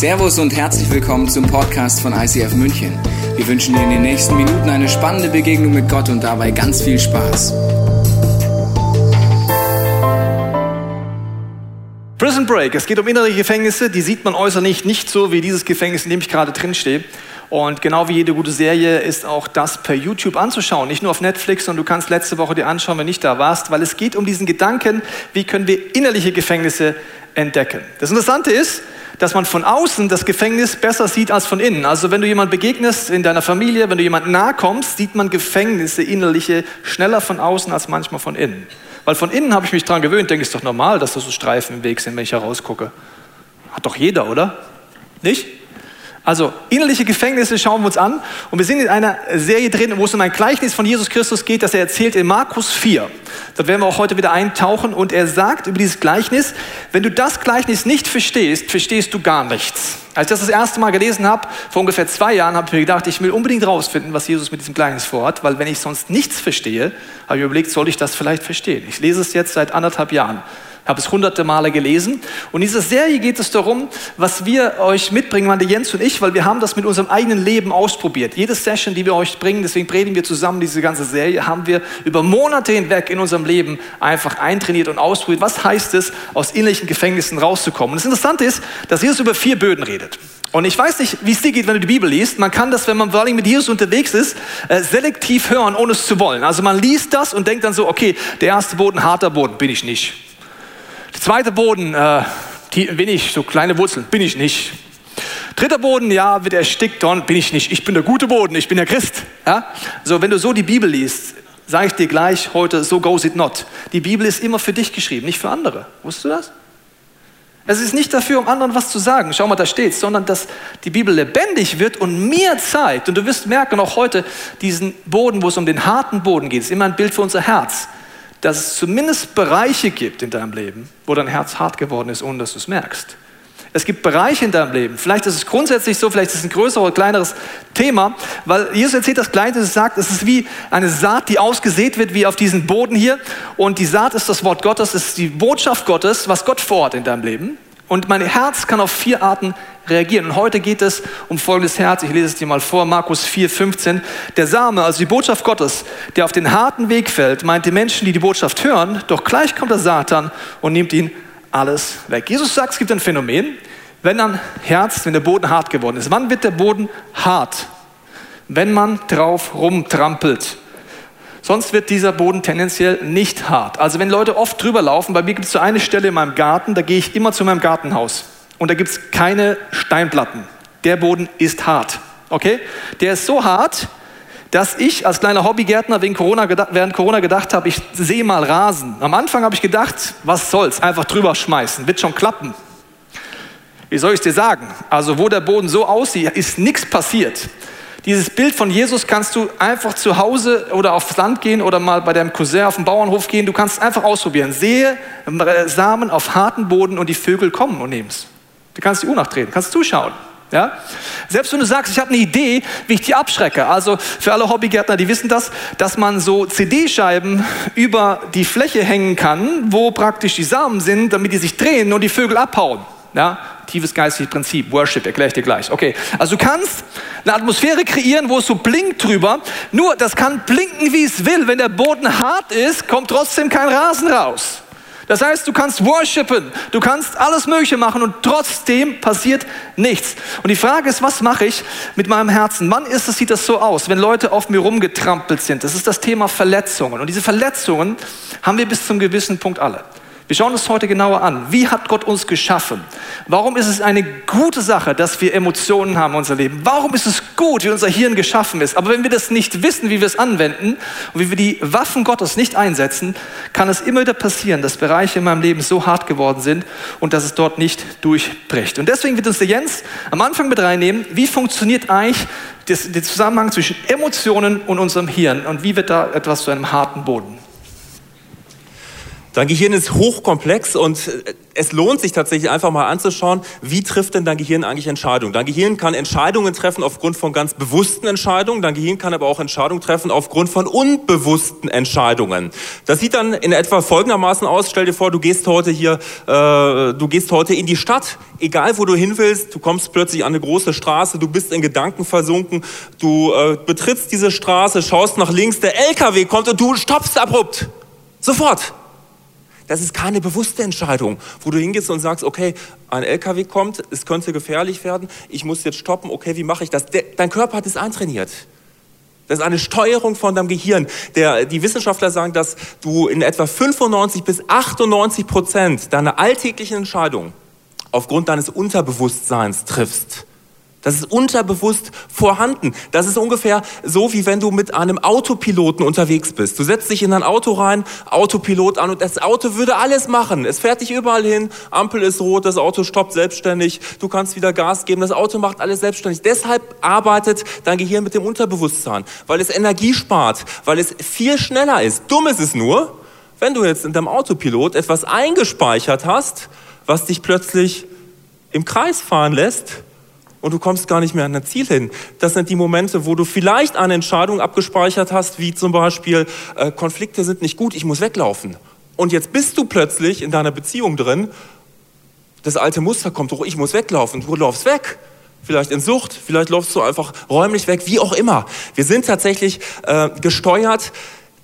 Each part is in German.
Servus und herzlich willkommen zum Podcast von ICF München. Wir wünschen dir in den nächsten Minuten eine spannende Begegnung mit Gott und dabei ganz viel Spaß. Prison Break. Es geht um innere Gefängnisse. Die sieht man äußerlich nicht so wie dieses Gefängnis, in dem ich gerade drin stehe. Und genau wie jede gute Serie ist auch das per YouTube anzuschauen. Nicht nur auf Netflix, sondern du kannst letzte Woche dir anschauen, wenn nicht da warst, weil es geht um diesen Gedanken, wie können wir innerliche Gefängnisse entdecken. Das Interessante ist, dass man von außen das Gefängnis besser sieht als von innen. Also wenn du jemand begegnest in deiner Familie, wenn du jemand nahe kommst, sieht man Gefängnisse innerliche schneller von außen als manchmal von innen. Weil von innen habe ich mich daran gewöhnt, denke ich, ist doch normal, dass da so Streifen im Weg sind, wenn ich herausgucke. Hat doch jeder, oder? Nicht? Also innerliche Gefängnisse schauen wir uns an und wir sind in einer Serie drin, wo es um ein Gleichnis von Jesus Christus geht, das er erzählt in Markus 4. Dort werden wir auch heute wieder eintauchen und er sagt über dieses Gleichnis, wenn du das Gleichnis nicht verstehst, verstehst du gar nichts. Als ich das das erste Mal gelesen habe, vor ungefähr zwei Jahren, habe ich mir gedacht, ich will unbedingt rausfinden, was Jesus mit diesem Gleichnis vorhat, weil wenn ich sonst nichts verstehe, habe ich überlegt, soll ich das vielleicht verstehen? Ich lese es jetzt seit anderthalb Jahren habe es hunderte Male gelesen. Und in dieser Serie geht es darum, was wir euch mitbringen, Wanda Jens und ich, weil wir haben das mit unserem eigenen Leben ausprobiert. Jede Session, die wir euch bringen, deswegen predigen wir zusammen diese ganze Serie, haben wir über Monate hinweg in unserem Leben einfach eintrainiert und ausprobiert. Was heißt es, aus innerlichen Gefängnissen rauszukommen? Und das Interessante ist, dass Jesus über vier Böden redet. Und ich weiß nicht, wie es dir geht, wenn du die Bibel liest. Man kann das, wenn man vor allem mit Jesus unterwegs ist, äh, selektiv hören, ohne es zu wollen. Also man liest das und denkt dann so, okay, der erste Boden, harter Boden, bin ich nicht. Der zweite Boden, äh, ich, so kleine Wurzeln, bin ich nicht. Dritter Boden, ja, wird erstickt, dann bin ich nicht. Ich bin der gute Boden, ich bin der Christ. Ja? So, wenn du so die Bibel liest, sage ich dir gleich heute, so goes it not. Die Bibel ist immer für dich geschrieben, nicht für andere. Wusstest du das? Es ist nicht dafür, um anderen was zu sagen, schau mal, da steht, sondern dass die Bibel lebendig wird und mir zeigt. Und du wirst merken, auch heute, diesen Boden, wo es um den harten Boden geht, ist immer ein Bild für unser Herz dass es zumindest Bereiche gibt in deinem Leben, wo dein Herz hart geworden ist, ohne dass du es merkst. Es gibt Bereiche in deinem Leben. Vielleicht ist es grundsätzlich so, vielleicht ist es ein größeres oder kleineres Thema, weil Jesus erzählt das Gleiche, es sagt, es ist wie eine Saat, die ausgesät wird, wie auf diesen Boden hier. Und die Saat ist das Wort Gottes, es ist die Botschaft Gottes, was Gott vorhat in deinem Leben. Und mein Herz kann auf vier Arten reagieren. Und heute geht es um folgendes Herz. Ich lese es dir mal vor, Markus 4, 15. Der Same, also die Botschaft Gottes, der auf den harten Weg fällt, meint die Menschen, die die Botschaft hören, doch gleich kommt der Satan und nimmt ihnen alles weg. Jesus sagt, es gibt ein Phänomen, wenn ein Herz, wenn der Boden hart geworden ist. Wann wird der Boden hart? Wenn man drauf rumtrampelt. Sonst wird dieser Boden tendenziell nicht hart. Also wenn Leute oft drüber laufen, bei mir gibt es so eine Stelle in meinem Garten, da gehe ich immer zu meinem Gartenhaus und da gibt es keine Steinplatten. Der Boden ist hart. Okay? Der ist so hart, dass ich als kleiner Hobbygärtner wegen Corona während Corona gedacht habe, ich sehe mal Rasen. Am Anfang habe ich gedacht, was soll's, einfach drüber schmeißen, wird schon klappen. Wie soll ich dir sagen? Also wo der Boden so aussieht, ist nichts passiert. Dieses Bild von Jesus kannst du einfach zu Hause oder aufs Land gehen oder mal bei deinem Cousin auf den Bauernhof gehen. Du kannst es einfach ausprobieren. Sehe Samen auf harten Boden und die Vögel kommen und nehmen es. Du kannst die Uhr nachdrehen, kannst zuschauen. Ja? Selbst wenn du sagst, ich habe eine Idee, wie ich die abschrecke. Also für alle Hobbygärtner, die wissen das, dass man so CD-Scheiben über die Fläche hängen kann, wo praktisch die Samen sind, damit die sich drehen und die Vögel abhauen. Ja? Tiefes geistiges Prinzip, Worship, erkläre ich dir gleich. Okay, also du kannst eine Atmosphäre kreieren, wo es so blinkt drüber. Nur, das kann blinken, wie es will. Wenn der Boden hart ist, kommt trotzdem kein Rasen raus. Das heißt, du kannst worshipen, du kannst alles Mögliche machen und trotzdem passiert nichts. Und die Frage ist, was mache ich mit meinem Herzen? Wann ist es, sieht das so aus, wenn Leute auf mir rumgetrampelt sind? Das ist das Thema Verletzungen. Und diese Verletzungen haben wir bis zum gewissen Punkt alle. Wir schauen uns heute genauer an. Wie hat Gott uns geschaffen? Warum ist es eine gute Sache, dass wir Emotionen haben in unser Leben? Warum ist es gut, wie unser Hirn geschaffen ist? Aber wenn wir das nicht wissen, wie wir es anwenden und wie wir die Waffen Gottes nicht einsetzen, kann es immer wieder passieren, dass Bereiche in meinem Leben so hart geworden sind und dass es dort nicht durchbricht. Und deswegen wird uns der Jens am Anfang mit reinnehmen, wie funktioniert eigentlich der Zusammenhang zwischen Emotionen und unserem Hirn und wie wird da etwas zu einem harten Boden? Dein Gehirn ist hochkomplex und äh, es lohnt sich tatsächlich einfach mal anzuschauen, wie trifft denn dein Gehirn eigentlich Entscheidungen. Dein Gehirn kann Entscheidungen treffen aufgrund von ganz bewussten Entscheidungen, dein Gehirn kann aber auch Entscheidungen treffen aufgrund von unbewussten Entscheidungen. Das sieht dann in etwa folgendermaßen aus, stell dir vor, du gehst heute hier, äh, du gehst heute in die Stadt, egal wo du hin willst, du kommst plötzlich an eine große Straße, du bist in Gedanken versunken, du äh, betrittst diese Straße, schaust nach links, der LKW kommt und du stoppst abrupt. Sofort. Das ist keine bewusste Entscheidung, wo du hingehst und sagst, okay, ein LKW kommt, es könnte gefährlich werden, ich muss jetzt stoppen, okay, wie mache ich das? Der, dein Körper hat es eintrainiert. Das ist eine Steuerung von deinem Gehirn. Der, die Wissenschaftler sagen, dass du in etwa 95 bis 98 Prozent deiner alltäglichen Entscheidungen aufgrund deines Unterbewusstseins triffst. Das ist unterbewusst vorhanden. Das ist ungefähr so, wie wenn du mit einem Autopiloten unterwegs bist. Du setzt dich in ein Auto rein, Autopilot an und das Auto würde alles machen. Es fährt dich überall hin, Ampel ist rot, das Auto stoppt selbstständig, du kannst wieder Gas geben, das Auto macht alles selbstständig. Deshalb arbeitet dein Gehirn mit dem Unterbewusstsein, weil es Energie spart, weil es viel schneller ist. Dumm ist es nur, wenn du jetzt in deinem Autopilot etwas eingespeichert hast, was dich plötzlich im Kreis fahren lässt und du kommst gar nicht mehr an dein Ziel hin. Das sind die Momente, wo du vielleicht eine Entscheidung abgespeichert hast, wie zum Beispiel, äh, Konflikte sind nicht gut, ich muss weglaufen. Und jetzt bist du plötzlich in deiner Beziehung drin, das alte Muster kommt hoch, ich muss weglaufen, du laufst weg. Vielleicht in Sucht, vielleicht laufst du einfach räumlich weg, wie auch immer. Wir sind tatsächlich äh, gesteuert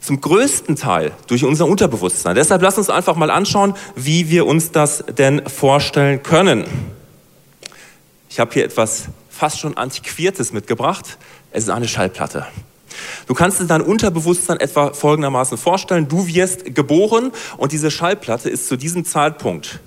zum größten Teil durch unser Unterbewusstsein. Deshalb lass uns einfach mal anschauen, wie wir uns das denn vorstellen können. Ich habe hier etwas fast schon Antiquiertes mitgebracht. Es ist eine Schallplatte. Du kannst dir dein Unterbewusstsein etwa folgendermaßen vorstellen. Du wirst geboren und diese Schallplatte ist zu diesem Zeitpunkt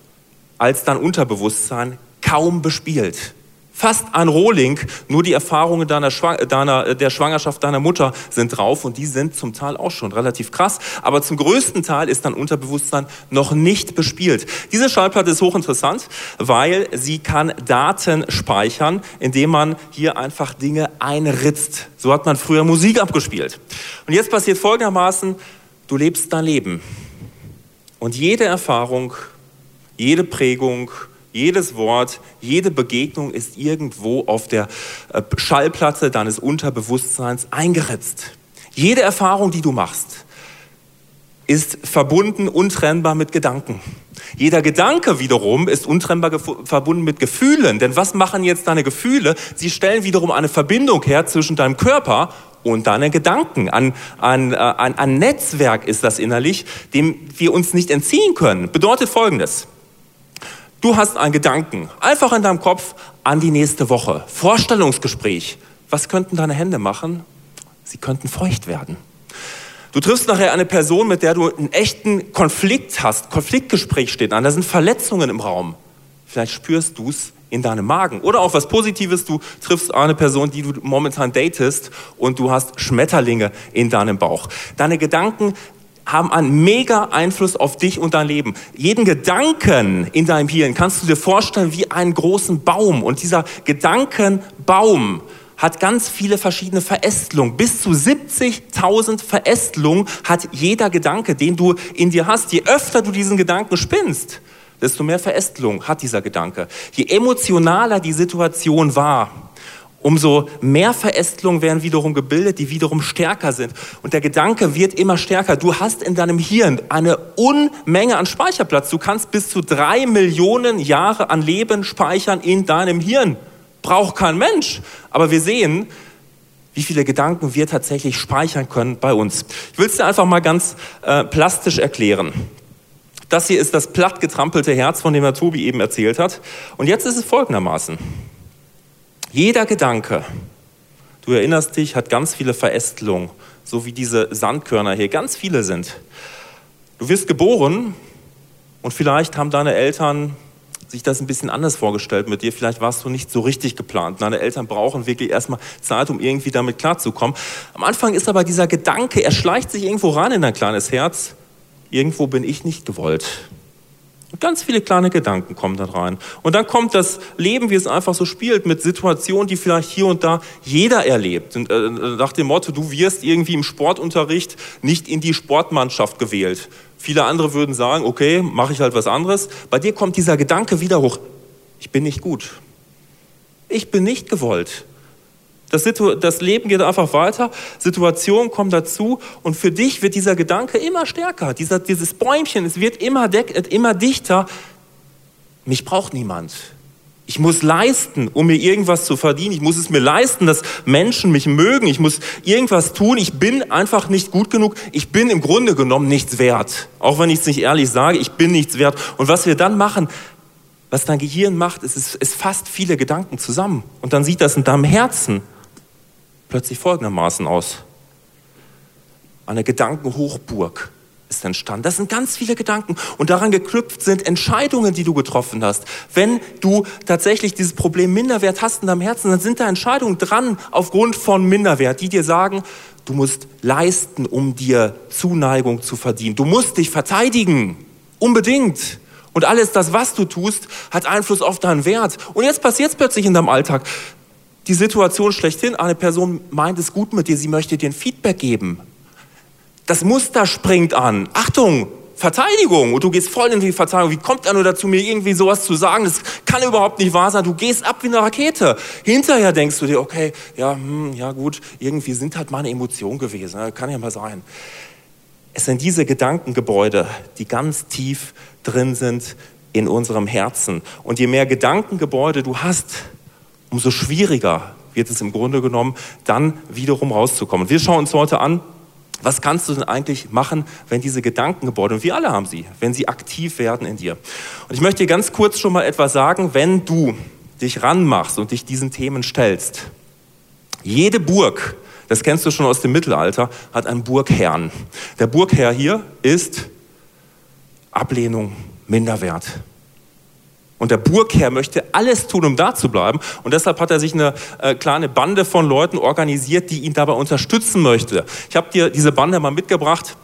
als dein Unterbewusstsein kaum bespielt fast ein Rohling, nur die Erfahrungen deiner, deiner, äh, der Schwangerschaft deiner Mutter sind drauf und die sind zum Teil auch schon relativ krass, aber zum größten Teil ist dein Unterbewusstsein noch nicht bespielt. Diese Schallplatte ist hochinteressant, weil sie kann Daten speichern, indem man hier einfach Dinge einritzt. So hat man früher Musik abgespielt. Und jetzt passiert folgendermaßen, du lebst dein Leben. Und jede Erfahrung, jede Prägung, jedes Wort, jede Begegnung ist irgendwo auf der äh, Schallplatte deines Unterbewusstseins eingeritzt. Jede Erfahrung, die du machst, ist verbunden, untrennbar mit Gedanken. Jeder Gedanke wiederum ist untrennbar verbunden mit Gefühlen. Denn was machen jetzt deine Gefühle? Sie stellen wiederum eine Verbindung her zwischen deinem Körper und deinen Gedanken. Ein, ein, äh, ein, ein Netzwerk ist das innerlich, dem wir uns nicht entziehen können. Bedeutet Folgendes. Du hast einen Gedanken, einfach in deinem Kopf an die nächste Woche. Vorstellungsgespräch. Was könnten deine Hände machen? Sie könnten feucht werden. Du triffst nachher eine Person, mit der du einen echten Konflikt hast. Konfliktgespräch steht an. Da sind Verletzungen im Raum. Vielleicht spürst du es in deinem Magen. Oder auch was Positives, du triffst eine Person, die du momentan datest und du hast Schmetterlinge in deinem Bauch. Deine Gedanken haben einen mega Einfluss auf dich und dein Leben. Jeden Gedanken in deinem Hirn kannst du dir vorstellen wie einen großen Baum. Und dieser Gedankenbaum hat ganz viele verschiedene Verästelungen. Bis zu 70.000 Verästelungen hat jeder Gedanke, den du in dir hast. Je öfter du diesen Gedanken spinnst, desto mehr Verästelung hat dieser Gedanke. Je emotionaler die Situation war, umso mehr Verästelungen werden wiederum gebildet, die wiederum stärker sind. Und der Gedanke wird immer stärker. Du hast in deinem Hirn eine Unmenge an Speicherplatz. Du kannst bis zu drei Millionen Jahre an Leben speichern in deinem Hirn. Braucht kein Mensch. Aber wir sehen, wie viele Gedanken wir tatsächlich speichern können bei uns. Ich will es dir einfach mal ganz äh, plastisch erklären. Das hier ist das plattgetrampelte Herz, von dem Herr Tobi eben erzählt hat. Und jetzt ist es folgendermaßen. Jeder Gedanke, du erinnerst dich, hat ganz viele Verästelungen, so wie diese Sandkörner hier, ganz viele sind. Du wirst geboren und vielleicht haben deine Eltern sich das ein bisschen anders vorgestellt mit dir. Vielleicht warst du nicht so richtig geplant. Deine Eltern brauchen wirklich erstmal Zeit, um irgendwie damit klarzukommen. Am Anfang ist aber dieser Gedanke, er schleicht sich irgendwo ran in dein kleines Herz. Irgendwo bin ich nicht gewollt. Ganz viele kleine Gedanken kommen da rein. Und dann kommt das Leben, wie es einfach so spielt, mit Situationen, die vielleicht hier und da jeder erlebt. Und, äh, nach dem Motto, du wirst irgendwie im Sportunterricht nicht in die Sportmannschaft gewählt. Viele andere würden sagen, okay, mache ich halt was anderes. Bei dir kommt dieser Gedanke wieder hoch, ich bin nicht gut. Ich bin nicht gewollt. Das, das, Leben geht einfach weiter, Situationen kommen dazu und für dich wird dieser Gedanke immer stärker. Dieser, dieses Bäumchen, es wird immer, immer dichter. Mich braucht niemand. Ich muss leisten, um mir irgendwas zu verdienen. Ich muss es mir leisten, dass Menschen mich mögen. Ich muss irgendwas tun. Ich bin einfach nicht gut genug. Ich bin im Grunde genommen nichts wert. Auch wenn ich es nicht ehrlich sage, ich bin nichts wert. Und was wir dann machen, was dein Gehirn macht, ist, es, es fasst viele Gedanken zusammen. Und dann sieht das in deinem Herzen plötzlich folgendermaßen aus. Eine Gedankenhochburg ist entstanden. Das sind ganz viele Gedanken und daran geknüpft sind Entscheidungen, die du getroffen hast. Wenn du tatsächlich dieses Problem Minderwert hast in deinem Herzen, dann sind da Entscheidungen dran aufgrund von Minderwert, die dir sagen, du musst leisten, um dir Zuneigung zu verdienen. Du musst dich verteidigen, unbedingt. Und alles das, was du tust, hat Einfluss auf deinen Wert. Und jetzt passiert es plötzlich in deinem Alltag die Situation schlechthin. Eine Person meint es gut mit dir, sie möchte dir ein Feedback geben. Das Muster springt an. Achtung, Verteidigung. Und du gehst voll in die Verteidigung. Wie kommt er nur dazu, mir irgendwie sowas zu sagen? Das kann überhaupt nicht wahr sein. Du gehst ab wie eine Rakete. Hinterher denkst du dir, okay, ja, hm, ja gut, irgendwie sind halt meine Emotionen gewesen. Kann ja mal sein. Es sind diese Gedankengebäude, die ganz tief drin sind in unserem Herzen. Und je mehr Gedankengebäude du hast, umso schwieriger wird es im Grunde genommen, dann wiederum rauszukommen. Wir schauen uns heute an, was kannst du denn eigentlich machen, wenn diese Gedankengebäude, und wir alle haben sie, wenn sie aktiv werden in dir? Und ich möchte dir ganz kurz schon mal etwas sagen, wenn du dich ranmachst und dich diesen Themen stellst. Jede Burg, das kennst du schon aus dem Mittelalter, hat einen Burgherrn. Der Burgherr hier ist Ablehnung, Minderwert. Und der Burgherr möchte alles tun, um da zu bleiben. Und deshalb hat er sich eine äh, kleine Bande von Leuten organisiert, die ihn dabei unterstützen möchte. Ich habe dir diese Bande mal mitgebracht.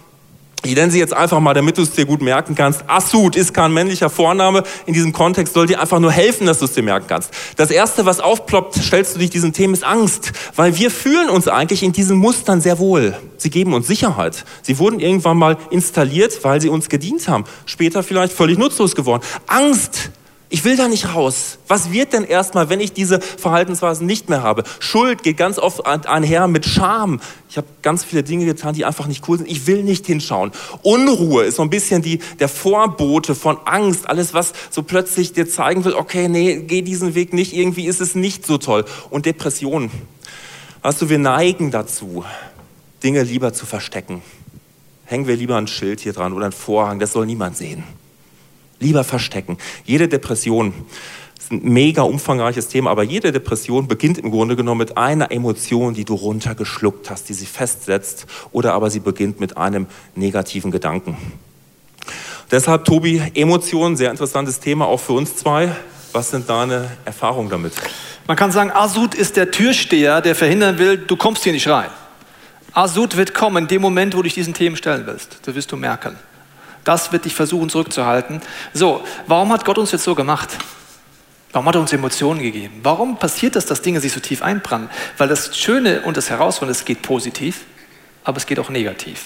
Ich nenne sie jetzt einfach mal, damit du es dir gut merken kannst. Assud ist kein männlicher Vorname. In diesem Kontext soll dir einfach nur helfen, dass du es dir merken kannst. Das erste, was aufploppt, stellst du dich diesem Thema, ist Angst. Weil wir fühlen uns eigentlich in diesen Mustern sehr wohl. Sie geben uns Sicherheit. Sie wurden irgendwann mal installiert, weil sie uns gedient haben. Später vielleicht völlig nutzlos geworden. Angst ich will da nicht raus. Was wird denn erstmal, wenn ich diese Verhaltensweisen nicht mehr habe? Schuld geht ganz oft einher mit Scham. Ich habe ganz viele Dinge getan, die einfach nicht cool sind. Ich will nicht hinschauen. Unruhe ist so ein bisschen die, der Vorbote von Angst. Alles, was so plötzlich dir zeigen will, okay, nee, geh diesen Weg nicht. Irgendwie ist es nicht so toll. Und Depression. Weißt du, wir neigen dazu, Dinge lieber zu verstecken. Hängen wir lieber ein Schild hier dran oder ein Vorhang, das soll niemand sehen. Lieber verstecken. Jede Depression ist ein mega umfangreiches Thema, aber jede Depression beginnt im Grunde genommen mit einer Emotion, die du runtergeschluckt hast, die sie festsetzt, oder aber sie beginnt mit einem negativen Gedanken. Deshalb, Tobi, Emotionen, sehr interessantes Thema auch für uns zwei. Was sind deine Erfahrungen damit? Man kann sagen, Asud ist der Türsteher, der verhindern will, du kommst hier nicht rein. Asud wird kommen in dem Moment, wo du dich diesen Themen stellen willst. Das wirst du merken. Das wird dich versuchen zurückzuhalten. So, warum hat Gott uns jetzt so gemacht? Warum hat er uns Emotionen gegeben? Warum passiert das, dass Dinge sich so tief einbrennen? Weil das Schöne und das Herausfordernde, es geht positiv, aber es geht auch negativ.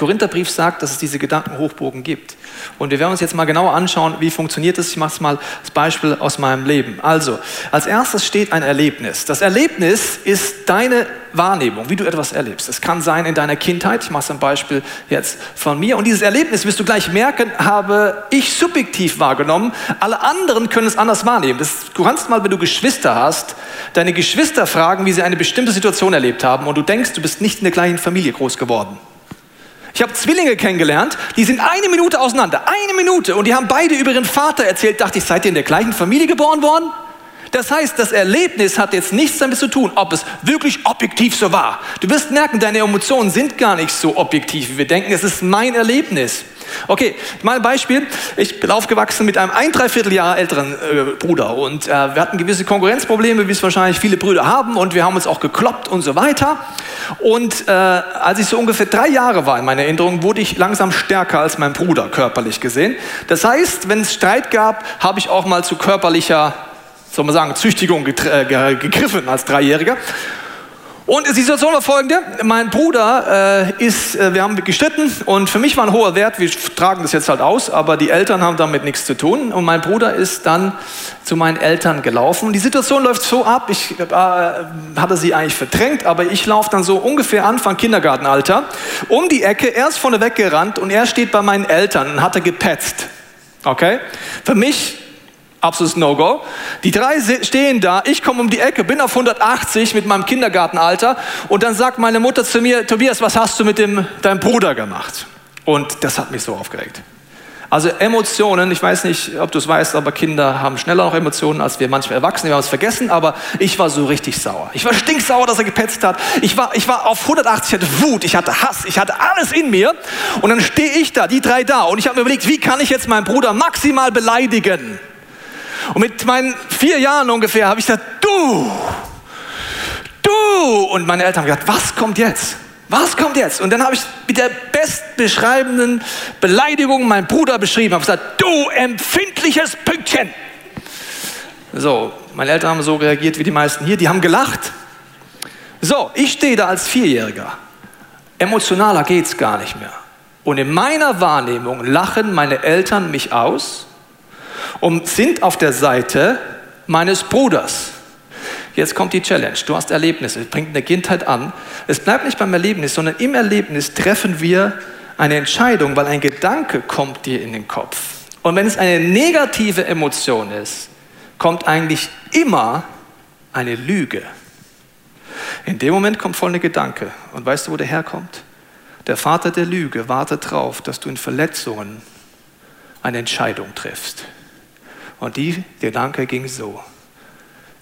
Korintherbrief sagt, dass es diese Gedankenhochbogen gibt. Und wir werden uns jetzt mal genauer anschauen, wie funktioniert das. Ich mache es mal als Beispiel aus meinem Leben. Also, als erstes steht ein Erlebnis. Das Erlebnis ist deine Wahrnehmung, wie du etwas erlebst. Es kann sein in deiner Kindheit. Ich mache es ein Beispiel jetzt von mir. Und dieses Erlebnis wirst du gleich merken, habe ich subjektiv wahrgenommen. Alle anderen können es anders wahrnehmen. Das, du kannst mal, wenn du Geschwister hast, deine Geschwister fragen, wie sie eine bestimmte Situation erlebt haben. Und du denkst, du bist nicht in der gleichen Familie groß geworden. Ich habe Zwillinge kennengelernt, die sind eine Minute auseinander, eine Minute, und die haben beide über ihren Vater erzählt. Dachte ich, seid ihr in der gleichen Familie geboren worden? Das heißt, das Erlebnis hat jetzt nichts damit zu tun, ob es wirklich objektiv so war. Du wirst merken, deine Emotionen sind gar nicht so objektiv, wie wir denken. Es ist mein Erlebnis. Okay, mal ein Beispiel. Ich bin aufgewachsen mit einem ein Dreivierteljahr älteren äh, Bruder und äh, wir hatten gewisse Konkurrenzprobleme, wie es wahrscheinlich viele Brüder haben und wir haben uns auch gekloppt und so weiter. Und äh, als ich so ungefähr drei Jahre war in meiner Erinnerung, wurde ich langsam stärker als mein Bruder körperlich gesehen. Das heißt, wenn es Streit gab, habe ich auch mal zu körperlicher, soll man sagen, Züchtigung äh, gegriffen als Dreijähriger. Und die Situation war folgende. Mein Bruder äh, ist, äh, wir haben gestritten und für mich war ein hoher Wert, wir tragen das jetzt halt aus, aber die Eltern haben damit nichts zu tun. Und mein Bruder ist dann zu meinen Eltern gelaufen. Die Situation läuft so ab, ich äh, hatte sie eigentlich verdrängt, aber ich laufe dann so ungefähr Anfang Kindergartenalter um die Ecke, er ist vorne weggerannt und er steht bei meinen Eltern und hat er gepetzt. Okay? Für mich Absolutes No-Go. Die drei stehen da, ich komme um die Ecke, bin auf 180 mit meinem Kindergartenalter und dann sagt meine Mutter zu mir, Tobias, was hast du mit dem, deinem Bruder gemacht? Und das hat mich so aufgeregt. Also Emotionen, ich weiß nicht, ob du es weißt, aber Kinder haben schneller noch Emotionen als wir manchmal Erwachsene, wir haben es vergessen, aber ich war so richtig sauer. Ich war stinksauer, dass er gepetzt hat. Ich war, ich war auf 180, ich hatte Wut, ich hatte Hass, ich hatte alles in mir. Und dann stehe ich da, die drei da, und ich habe mir überlegt, wie kann ich jetzt meinen Bruder maximal beleidigen? Und mit meinen vier Jahren ungefähr habe ich gesagt, du, du. Und meine Eltern haben gesagt, was kommt jetzt? Was kommt jetzt? Und dann habe ich mit der bestbeschreibenden Beleidigung meinen Bruder beschrieben. habe gesagt, du empfindliches Pünktchen. So, meine Eltern haben so reagiert wie die meisten hier. Die haben gelacht. So, ich stehe da als Vierjähriger. Emotionaler geht es gar nicht mehr. Und in meiner Wahrnehmung lachen meine Eltern mich aus und sind auf der Seite meines Bruders. Jetzt kommt die Challenge. Du hast Erlebnisse, bringt eine Kindheit an. Es bleibt nicht beim Erlebnis, sondern im Erlebnis treffen wir eine Entscheidung, weil ein Gedanke kommt dir in den Kopf. Und wenn es eine negative Emotion ist, kommt eigentlich immer eine Lüge. In dem Moment kommt folgender Gedanke. Und weißt du, wo der herkommt? Der Vater der Lüge wartet darauf, dass du in Verletzungen eine Entscheidung triffst. Und die Gedanke ging so,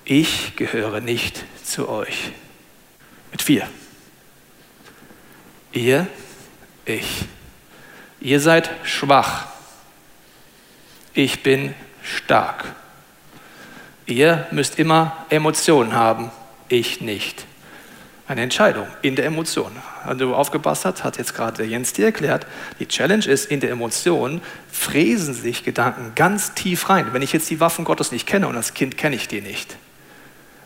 ich gehöre nicht zu euch. Mit vier. Ihr, ich. Ihr seid schwach. Ich bin stark. Ihr müsst immer Emotionen haben, ich nicht eine Entscheidung in der Emotion. Wenn du aufgepasst hast, hat jetzt gerade Jens dir erklärt, die Challenge ist, in der Emotion fräsen sich Gedanken ganz tief rein. Wenn ich jetzt die Waffen Gottes nicht kenne und als Kind kenne ich die nicht,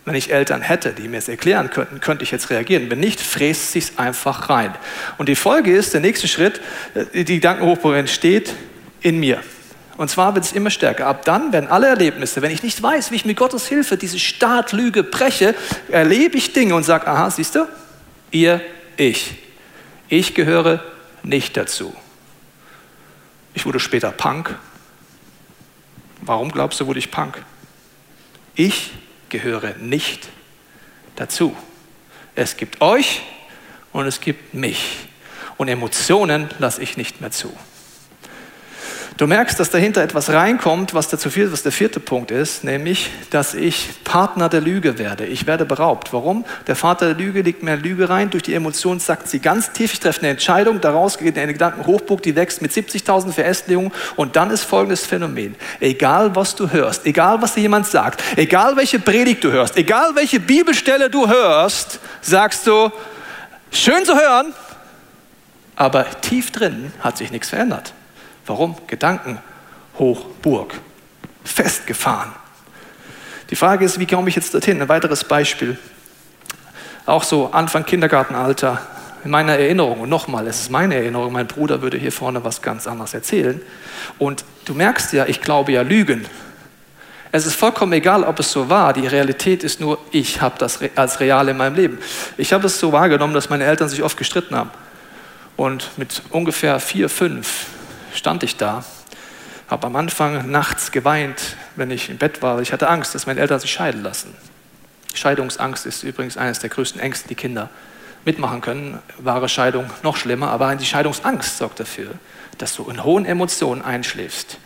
wenn ich Eltern hätte, die mir es erklären könnten, könnte ich jetzt reagieren. Wenn nicht, fräst sich einfach rein. Und die Folge ist, der nächste Schritt, äh, die Gedankenhochburg entsteht in mir. Und zwar wird es immer stärker. Ab dann werden alle Erlebnisse, wenn ich nicht weiß, wie ich mit Gottes Hilfe diese Startlüge breche, erlebe ich Dinge und sage, aha, siehst du, ihr, ich. Ich gehöre nicht dazu. Ich wurde später Punk. Warum glaubst du, wurde ich Punk? Ich gehöre nicht dazu. Es gibt euch und es gibt mich. Und Emotionen lasse ich nicht mehr zu. Du merkst, dass dahinter etwas reinkommt, was dazu führt, was der vierte Punkt ist, nämlich, dass ich Partner der Lüge werde. Ich werde beraubt. Warum? Der Vater der Lüge legt mir Lüge rein, durch die Emotion sagt sie ganz tief, ich treffe eine Entscheidung, daraus geht eine Gedankenhochburg, die wächst mit 70.000 Verästelungen und dann ist folgendes Phänomen. Egal was du hörst, egal was dir jemand sagt, egal welche Predigt du hörst, egal welche Bibelstelle du hörst, sagst du, schön zu hören, aber tief drin hat sich nichts verändert. Warum? Gedanken, Hochburg, festgefahren. Die Frage ist, wie komme ich jetzt dorthin? Ein weiteres Beispiel. Auch so Anfang Kindergartenalter, in meiner Erinnerung, und nochmal, es ist meine Erinnerung, mein Bruder würde hier vorne was ganz anderes erzählen. Und du merkst ja, ich glaube ja Lügen. Es ist vollkommen egal, ob es so war. Die Realität ist nur, ich habe das als real in meinem Leben. Ich habe es so wahrgenommen, dass meine Eltern sich oft gestritten haben. Und mit ungefähr vier, fünf stand ich da, habe am Anfang nachts geweint, wenn ich im Bett war. Ich hatte Angst, dass meine Eltern sich scheiden lassen. Scheidungsangst ist übrigens eines der größten Ängste, die Kinder mitmachen können. Wahre Scheidung noch schlimmer, aber die Scheidungsangst sorgt dafür, dass du in hohen Emotionen einschläfst.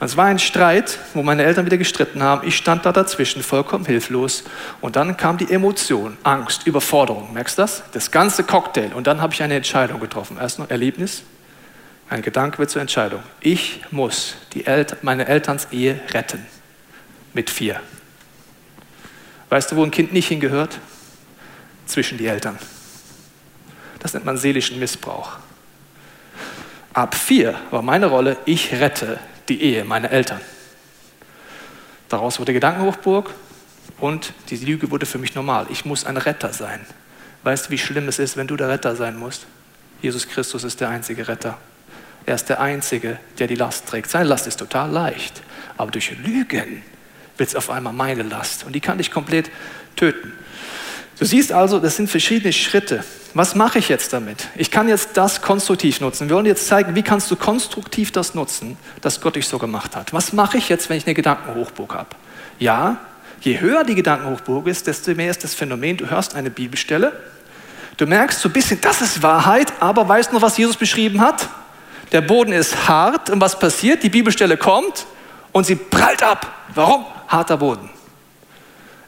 Und es war ein Streit, wo meine Eltern wieder gestritten haben. Ich stand da dazwischen, vollkommen hilflos. Und dann kam die Emotion, Angst, Überforderung. Merkst du das? Das ganze Cocktail. Und dann habe ich eine Entscheidung getroffen. Erst noch Erlebnis, Ein Gedanke wird zur Entscheidung. Ich muss die El meine Elterns Ehe retten. Mit vier. Weißt du, wo ein Kind nicht hingehört? Zwischen die Eltern. Das nennt man seelischen Missbrauch. Ab vier war meine Rolle, ich rette die Ehe meiner Eltern. Daraus wurde Gedankenhochburg und die Lüge wurde für mich normal. Ich muss ein Retter sein. Weißt du, wie schlimm es ist, wenn du der Retter sein musst? Jesus Christus ist der einzige Retter. Er ist der Einzige, der die Last trägt. Seine Last ist total leicht, aber durch Lügen wird es auf einmal meine Last und die kann dich komplett töten. Du siehst also, das sind verschiedene Schritte. Was mache ich jetzt damit? Ich kann jetzt das konstruktiv nutzen. Wir wollen jetzt zeigen, wie kannst du konstruktiv das nutzen, das Gott dich so gemacht hat. Was mache ich jetzt, wenn ich eine Gedankenhochburg habe? Ja, je höher die Gedankenhochburg ist, desto mehr ist das Phänomen, du hörst eine Bibelstelle, du merkst so ein bisschen, das ist Wahrheit, aber weißt du noch, was Jesus beschrieben hat? Der Boden ist hart und was passiert? Die Bibelstelle kommt und sie prallt ab. Warum? Harter Boden.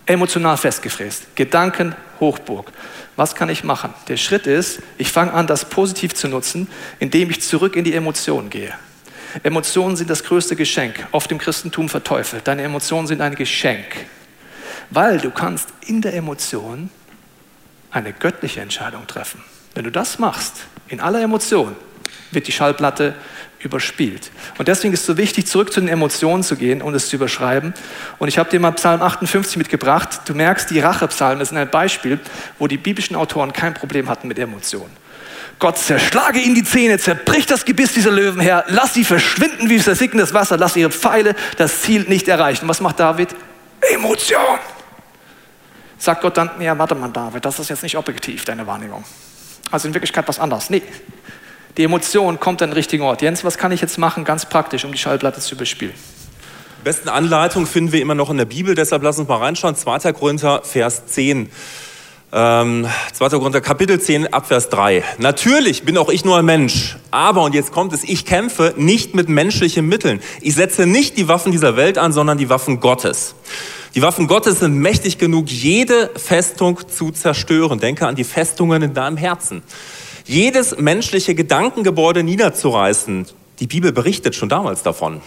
Emotional festgefräst. Gedanken, Hochburg. Was kann ich machen? Der Schritt ist, ich fange an, das positiv zu nutzen, indem ich zurück in die Emotionen gehe. Emotionen sind das größte Geschenk, oft im Christentum verteufelt. Deine Emotionen sind ein Geschenk, weil du kannst in der Emotion eine göttliche Entscheidung treffen. Wenn du das machst, in aller Emotion, wird die Schallplatte überspielt. Und deswegen ist es so wichtig, zurück zu den Emotionen zu gehen und es zu überschreiben. Und ich habe dir mal Psalm 58 mitgebracht. Du merkst, die Rachepsalmen sind ein Beispiel, wo die biblischen Autoren kein Problem hatten mit Emotionen. Gott zerschlage ihnen die Zähne, zerbricht das Gebiss dieser Löwen her, lass sie verschwinden wie versickendes Wasser, lass ihre Pfeile das Ziel nicht erreichen. Was macht David? Emotion. Sagt Gott dann, ja, warte mal, David, das ist jetzt nicht objektiv, deine Wahrnehmung. Also in Wirklichkeit was anderes. Nee, die Emotion kommt an den richtigen Ort. Jens, was kann ich jetzt machen, ganz praktisch, um die Schallplatte zu überspielen? Die besten Anleitungen finden wir immer noch in der Bibel, deshalb lass uns mal reinschauen. 2. Korinther, Vers 10. Ähm, 2. Korinther Kapitel 10 Abvers 3. Natürlich bin auch ich nur ein Mensch, aber, und jetzt kommt es, ich kämpfe nicht mit menschlichen Mitteln. Ich setze nicht die Waffen dieser Welt an, sondern die Waffen Gottes. Die Waffen Gottes sind mächtig genug, jede Festung zu zerstören. Denke an die Festungen in deinem Herzen jedes menschliche Gedankengebäude niederzureißen. Die Bibel berichtet schon damals davon.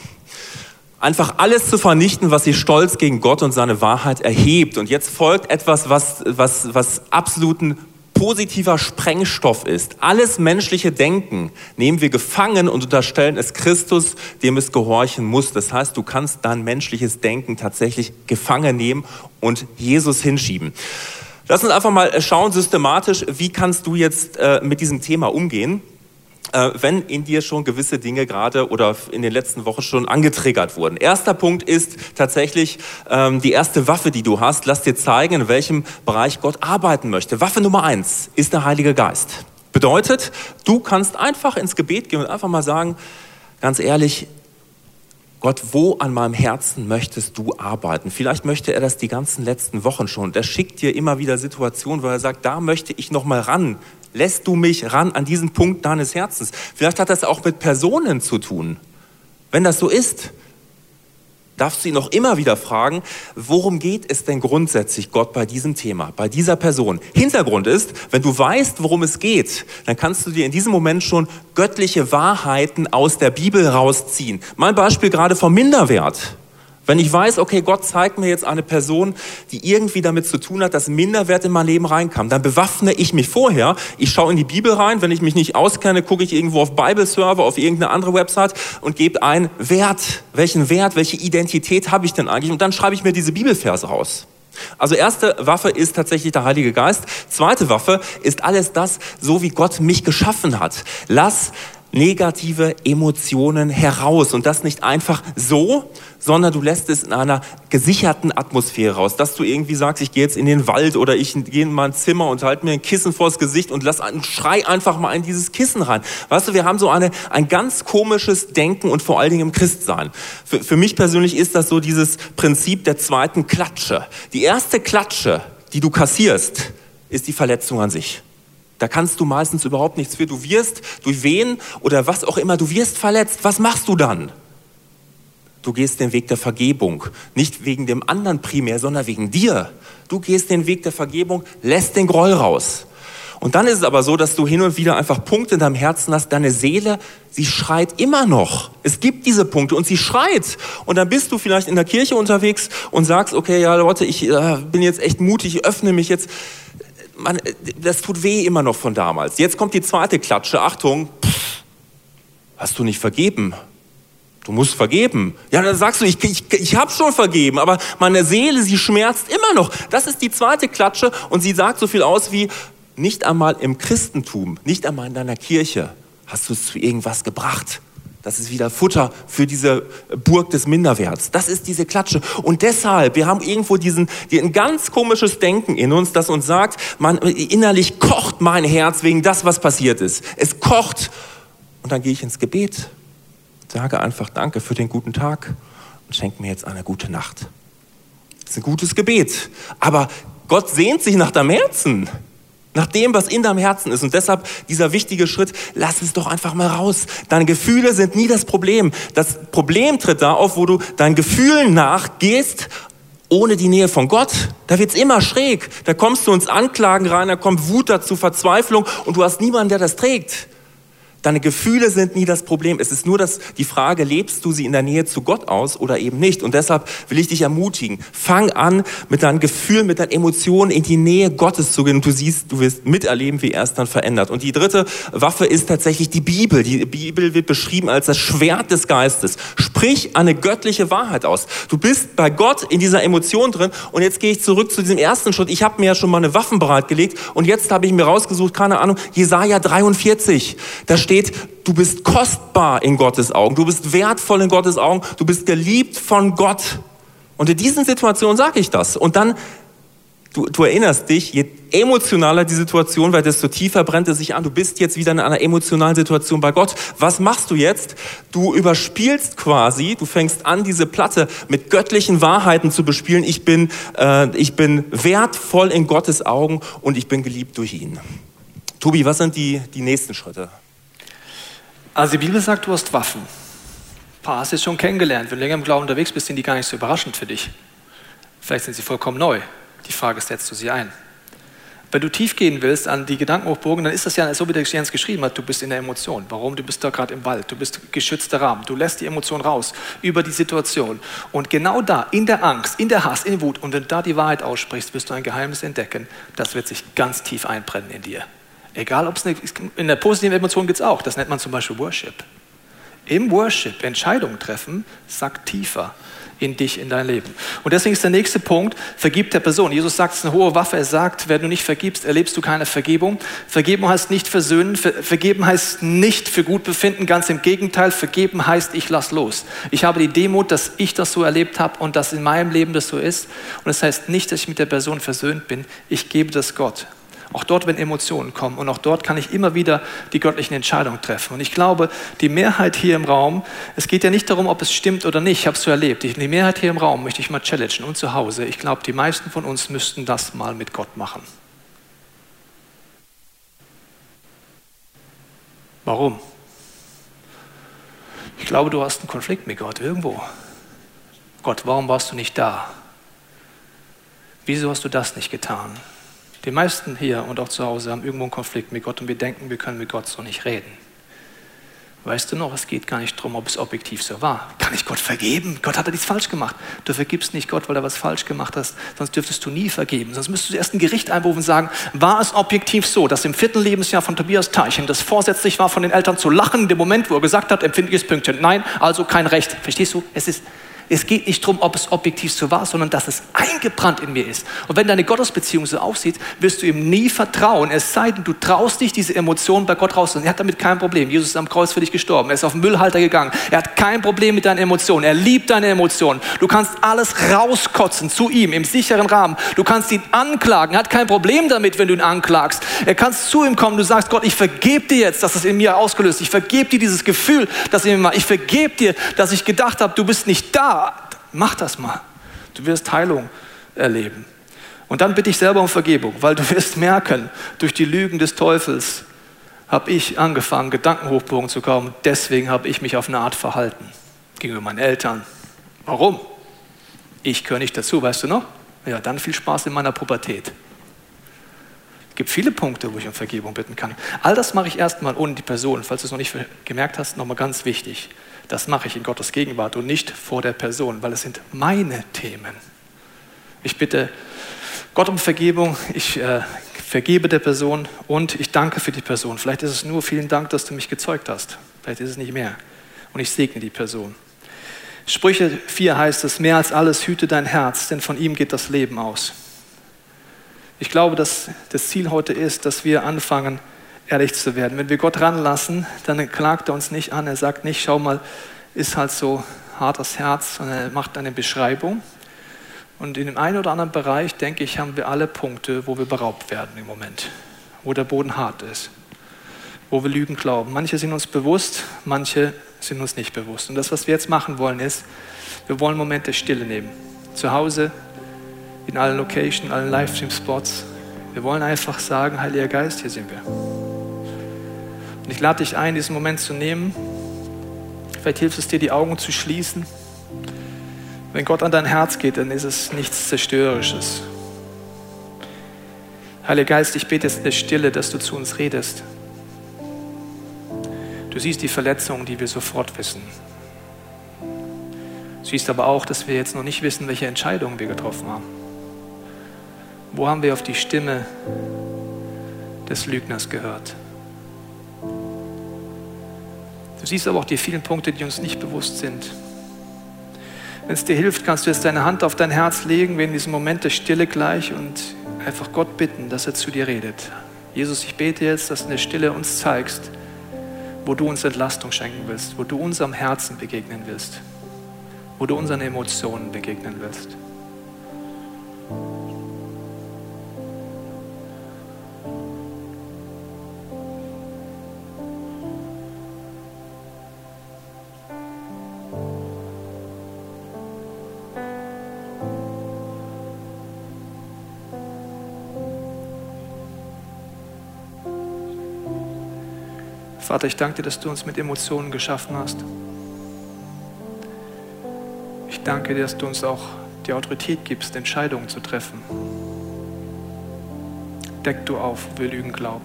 Einfach alles zu vernichten, was sich stolz gegen Gott und seine Wahrheit erhebt. Und jetzt folgt etwas, was, was, was absoluten positiver Sprengstoff ist. Alles menschliche Denken nehmen wir gefangen und unterstellen es Christus, dem es gehorchen muss. Das heißt, du kannst dein menschliches Denken tatsächlich gefangen nehmen und Jesus hinschieben. Lass uns einfach mal schauen systematisch, wie kannst du jetzt äh, mit diesem Thema umgehen, äh, wenn in dir schon gewisse Dinge gerade oder in den letzten Wochen schon angetriggert wurden. Erster Punkt ist tatsächlich ähm, die erste Waffe, die du hast. Lass dir zeigen, in welchem Bereich Gott arbeiten möchte. Waffe Nummer eins ist der Heilige Geist. Bedeutet, du kannst einfach ins Gebet gehen und einfach mal sagen, ganz ehrlich, Gott, wo an meinem Herzen möchtest du arbeiten? Vielleicht möchte er das die ganzen letzten Wochen schon. Der schickt dir immer wieder Situationen, wo er sagt, da möchte ich noch mal ran. Lässt du mich ran an diesen Punkt deines Herzens? Vielleicht hat das auch mit Personen zu tun. Wenn das so ist, darfst du ihn auch immer wieder fragen, worum geht es denn grundsätzlich Gott bei diesem Thema, bei dieser Person? Hintergrund ist, wenn du weißt, worum es geht, dann kannst du dir in diesem Moment schon göttliche Wahrheiten aus der Bibel rausziehen. Mein Beispiel gerade vom Minderwert. Wenn ich weiß, okay, Gott zeigt mir jetzt eine Person, die irgendwie damit zu tun hat, dass Minderwert in mein Leben reinkam, dann bewaffne ich mich vorher. Ich schaue in die Bibel rein. Wenn ich mich nicht auskenne, gucke ich irgendwo auf Bible-Server, auf irgendeine andere Website und gebe ein Wert. Welchen Wert, welche Identität habe ich denn eigentlich? Und dann schreibe ich mir diese Bibelverse raus. Also erste Waffe ist tatsächlich der Heilige Geist. Zweite Waffe ist alles das, so wie Gott mich geschaffen hat. Lass negative Emotionen heraus und das nicht einfach so, sondern du lässt es in einer gesicherten Atmosphäre raus, dass du irgendwie sagst, ich gehe jetzt in den Wald oder ich gehe in mein Zimmer und halte mir ein Kissen vors Gesicht und lass einen Schrei einfach mal in dieses Kissen rein. Weißt du, wir haben so eine, ein ganz komisches Denken und vor allen Dingen im Christsein. Für, für mich persönlich ist das so dieses Prinzip der zweiten Klatsche. Die erste Klatsche, die du kassierst, ist die Verletzung an sich. Da kannst du meistens überhaupt nichts für. Du wirst durch wen oder was auch immer, du wirst verletzt. Was machst du dann? Du gehst den Weg der Vergebung. Nicht wegen dem anderen primär, sondern wegen dir. Du gehst den Weg der Vergebung, lässt den Groll raus. Und dann ist es aber so, dass du hin und wieder einfach Punkte in deinem Herzen hast, deine Seele, sie schreit immer noch. Es gibt diese Punkte und sie schreit. Und dann bist du vielleicht in der Kirche unterwegs und sagst, okay, ja Leute, ich äh, bin jetzt echt mutig, ich öffne mich jetzt. Man, das tut weh immer noch von damals. Jetzt kommt die zweite Klatsche. Achtung, pff, hast du nicht vergeben? Du musst vergeben. Ja, dann sagst du, ich, ich, ich habe schon vergeben, aber meine Seele, sie schmerzt immer noch. Das ist die zweite Klatsche und sie sagt so viel aus wie, nicht einmal im Christentum, nicht einmal in deiner Kirche hast du es zu irgendwas gebracht. Das ist wieder Futter für diese Burg des Minderwerts. Das ist diese Klatsche. Und deshalb, wir haben irgendwo diesen, ein ganz komisches Denken in uns, das uns sagt, man, innerlich kocht mein Herz wegen das, was passiert ist. Es kocht. Und dann gehe ich ins Gebet Sage einfach Danke für den guten Tag und schenk mir jetzt eine gute Nacht. Das ist ein gutes Gebet. Aber Gott sehnt sich nach deinem Herzen. Nach dem, was in deinem Herzen ist. Und deshalb dieser wichtige Schritt, lass es doch einfach mal raus. Deine Gefühle sind nie das Problem. Das Problem tritt da auf, wo du deinen Gefühlen nachgehst, ohne die Nähe von Gott. Da wird's immer schräg. Da kommst du ins Anklagen rein, da kommt Wut dazu, Verzweiflung und du hast niemanden, der das trägt. Deine Gefühle sind nie das Problem. Es ist nur das, die Frage, lebst du sie in der Nähe zu Gott aus oder eben nicht? Und deshalb will ich dich ermutigen. Fang an, mit deinen Gefühlen, mit deinen Emotionen in die Nähe Gottes zu gehen. Und du siehst, du wirst miterleben, wie er es dann verändert. Und die dritte Waffe ist tatsächlich die Bibel. Die Bibel wird beschrieben als das Schwert des Geistes. Sprich eine göttliche Wahrheit aus. Du bist bei Gott in dieser Emotion drin. Und jetzt gehe ich zurück zu diesem ersten Schritt. Ich habe mir ja schon mal eine Waffen bereitgelegt. Und jetzt habe ich mir rausgesucht, keine Ahnung, Jesaja 43. Da steht, steht, du bist kostbar in Gottes Augen, du bist wertvoll in Gottes Augen, du bist geliebt von Gott. Und in diesen Situationen sage ich das. Und dann, du, du erinnerst dich, je emotionaler die Situation wird, desto tiefer brennt es sich an. Du bist jetzt wieder in einer emotionalen Situation bei Gott. Was machst du jetzt? Du überspielst quasi, du fängst an, diese Platte mit göttlichen Wahrheiten zu bespielen. Ich bin, äh, ich bin wertvoll in Gottes Augen und ich bin geliebt durch ihn. Tobi, was sind die, die nächsten Schritte? Also die Bibel sagt, du hast Waffen. Ein paar hast du schon kennengelernt. Wenn du länger im Glauben unterwegs bist, sind die gar nicht so überraschend für dich. Vielleicht sind sie vollkommen neu. Die Frage ist, setzt du sie ein? Wenn du tief gehen willst an die Gedankenhochburgen, dann ist das ja so, wie der Jens geschrieben hat, du bist in der Emotion. Warum? Du bist da gerade im Wald, du bist geschützter Rahmen. Du lässt die Emotion raus über die Situation. Und genau da, in der Angst, in der Hass, in der Wut, und wenn du da die Wahrheit aussprichst, wirst du ein Geheimnis entdecken, das wird sich ganz tief einbrennen in dir. Egal, ob es in der positiven Emotion gibt es auch. Das nennt man zum Beispiel Worship. Im Worship Entscheidungen treffen, sagt tiefer in dich, in dein Leben. Und deswegen ist der nächste Punkt, vergib der Person. Jesus sagt, es ist eine hohe Waffe. Er sagt, wenn du nicht vergibst, erlebst du keine Vergebung. Vergeben heißt nicht versöhnen. Ver vergeben heißt nicht für gut befinden. Ganz im Gegenteil. Vergeben heißt, ich lass los. Ich habe die Demut, dass ich das so erlebt habe und dass in meinem Leben das so ist. Und das heißt nicht, dass ich mit der Person versöhnt bin. Ich gebe das Gott. Auch dort, wenn Emotionen kommen. Und auch dort kann ich immer wieder die göttlichen Entscheidungen treffen. Und ich glaube, die Mehrheit hier im Raum, es geht ja nicht darum, ob es stimmt oder nicht, ich habe es so erlebt. Die Mehrheit hier im Raum möchte ich mal challengen und zu Hause. Ich glaube, die meisten von uns müssten das mal mit Gott machen. Warum? Ich glaube, du hast einen Konflikt mit Gott irgendwo. Gott, warum warst du nicht da? Wieso hast du das nicht getan? Die meisten hier und auch zu Hause haben irgendwo einen Konflikt mit Gott und wir denken, wir können mit Gott so nicht reden. Weißt du noch, es geht gar nicht darum, ob es objektiv so war. Kann ich Gott vergeben? Gott hat er nichts falsch gemacht. Du vergibst nicht Gott, weil er was falsch gemacht hast, sonst dürftest du nie vergeben. Sonst müsstest du erst ein Gericht einberufen und sagen, war es objektiv so, dass im vierten Lebensjahr von Tobias Teichen das vorsätzlich war, von den Eltern zu lachen, in dem Moment, wo er gesagt hat, empfindliches Pünktchen, nein, also kein Recht. Verstehst du? Es ist es geht nicht darum, ob es objektiv so war, sondern dass es eingebrannt in mir ist. Und wenn deine Gottesbeziehung so aussieht, wirst du ihm nie vertrauen. Es sei denn, du traust dich, diese Emotionen bei Gott rauszunehmen. Er hat damit kein Problem. Jesus ist am Kreuz für dich gestorben. Er ist auf den Müllhalter gegangen. Er hat kein Problem mit deinen Emotionen. Er liebt deine Emotionen. Du kannst alles rauskotzen zu ihm im sicheren Rahmen. Du kannst ihn anklagen. Er hat kein Problem damit, wenn du ihn anklagst. Er kannst zu ihm kommen. Du sagst, Gott, ich vergebe dir jetzt, dass es in mir ausgelöst. Ich vergebe dir dieses Gefühl, dass ich mir mal, ich vergebe dir, dass ich gedacht habe, du bist nicht da mach das mal. Du wirst Heilung erleben. Und dann bitte ich selber um Vergebung, weil du wirst merken, durch die Lügen des Teufels habe ich angefangen, Gedankenhochbogen zu kommen. Deswegen habe ich mich auf eine Art verhalten gegenüber meinen Eltern. Warum? Ich gehöre nicht dazu, weißt du noch? Ja, dann viel Spaß in meiner Pubertät. Es gibt viele Punkte, wo ich um Vergebung bitten kann. All das mache ich erstmal ohne die Person. Falls du es noch nicht gemerkt hast, nochmal ganz wichtig. Das mache ich in Gottes Gegenwart und nicht vor der Person, weil es sind meine Themen. Ich bitte Gott um Vergebung, ich äh, vergebe der Person und ich danke für die Person. Vielleicht ist es nur vielen Dank, dass du mich gezeugt hast. Vielleicht ist es nicht mehr. Und ich segne die Person. Sprüche 4 heißt es, mehr als alles hüte dein Herz, denn von ihm geht das Leben aus. Ich glaube, dass das Ziel heute ist, dass wir anfangen, ehrlich zu werden. Wenn wir Gott ranlassen, dann klagt er uns nicht an. Er sagt nicht, schau mal, ist halt so hart das Herz, sondern er macht eine Beschreibung. Und in dem einen oder anderen Bereich, denke ich, haben wir alle Punkte, wo wir beraubt werden im Moment, wo der Boden hart ist, wo wir Lügen glauben. Manche sind uns bewusst, manche sind uns nicht bewusst. Und das, was wir jetzt machen wollen, ist, wir wollen Momente Stille nehmen. Zu Hause, in allen Locations, allen Livestream-Spots. Wir wollen einfach sagen, Heiliger Geist, hier sind wir. Und ich lade dich ein, diesen Moment zu nehmen. Vielleicht hilft es dir, die Augen zu schließen. Wenn Gott an dein Herz geht, dann ist es nichts Zerstörerisches. Heiliger Geist, ich bete jetzt in der Stille, dass du zu uns redest. Du siehst die Verletzungen, die wir sofort wissen. Du siehst aber auch, dass wir jetzt noch nicht wissen, welche Entscheidungen wir getroffen haben. Wo haben wir auf die Stimme des Lügners gehört? Du siehst aber auch die vielen Punkte, die uns nicht bewusst sind. Wenn es dir hilft, kannst du jetzt deine Hand auf dein Herz legen, wie in diesem Moment der Stille gleich und einfach Gott bitten, dass er zu dir redet. Jesus, ich bete jetzt, dass du in der Stille uns zeigst, wo du uns Entlastung schenken willst, wo du unserem Herzen begegnen willst, wo du unseren Emotionen begegnen willst. Vater, ich danke dir, dass du uns mit Emotionen geschaffen hast. Ich danke dir, dass du uns auch die Autorität gibst, Entscheidungen zu treffen. Deck du auf, wo wir Lügen glauben.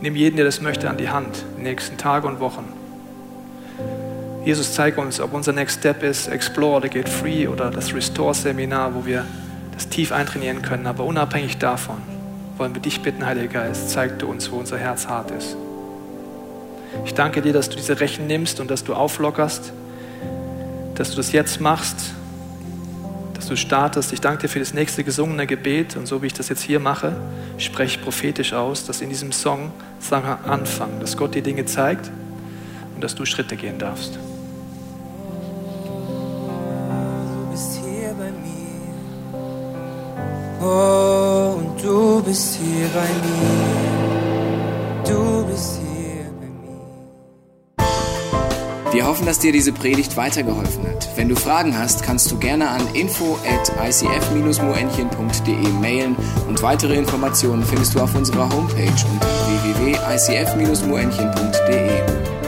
Nimm jeden, der das möchte, an die Hand, die nächsten Tage und Wochen. Jesus, zeige uns, ob unser Next Step ist, Explore oder Get Free oder das Restore-Seminar, wo wir das tief eintrainieren können. Aber unabhängig davon, wollen wir dich bitten, Heiliger Geist, zeig du uns, wo unser Herz hart ist. Ich danke dir, dass du diese Rechen nimmst und dass du auflockerst, dass du das jetzt machst, dass du startest. Ich danke dir für das nächste gesungene Gebet und so wie ich das jetzt hier mache, spreche ich prophetisch aus, dass in diesem Song sagen anfangen, dass Gott dir Dinge zeigt und dass du Schritte gehen darfst. Du bist hier bei mir. Oh, bist hier bei mir. Du bist hier bei mir. Wir hoffen, dass dir diese Predigt weitergeholfen hat. Wenn du Fragen hast, kannst du gerne an info at icf-moenchen.de mailen und weitere Informationen findest du auf unserer Homepage unter www.icf-moenchen.de.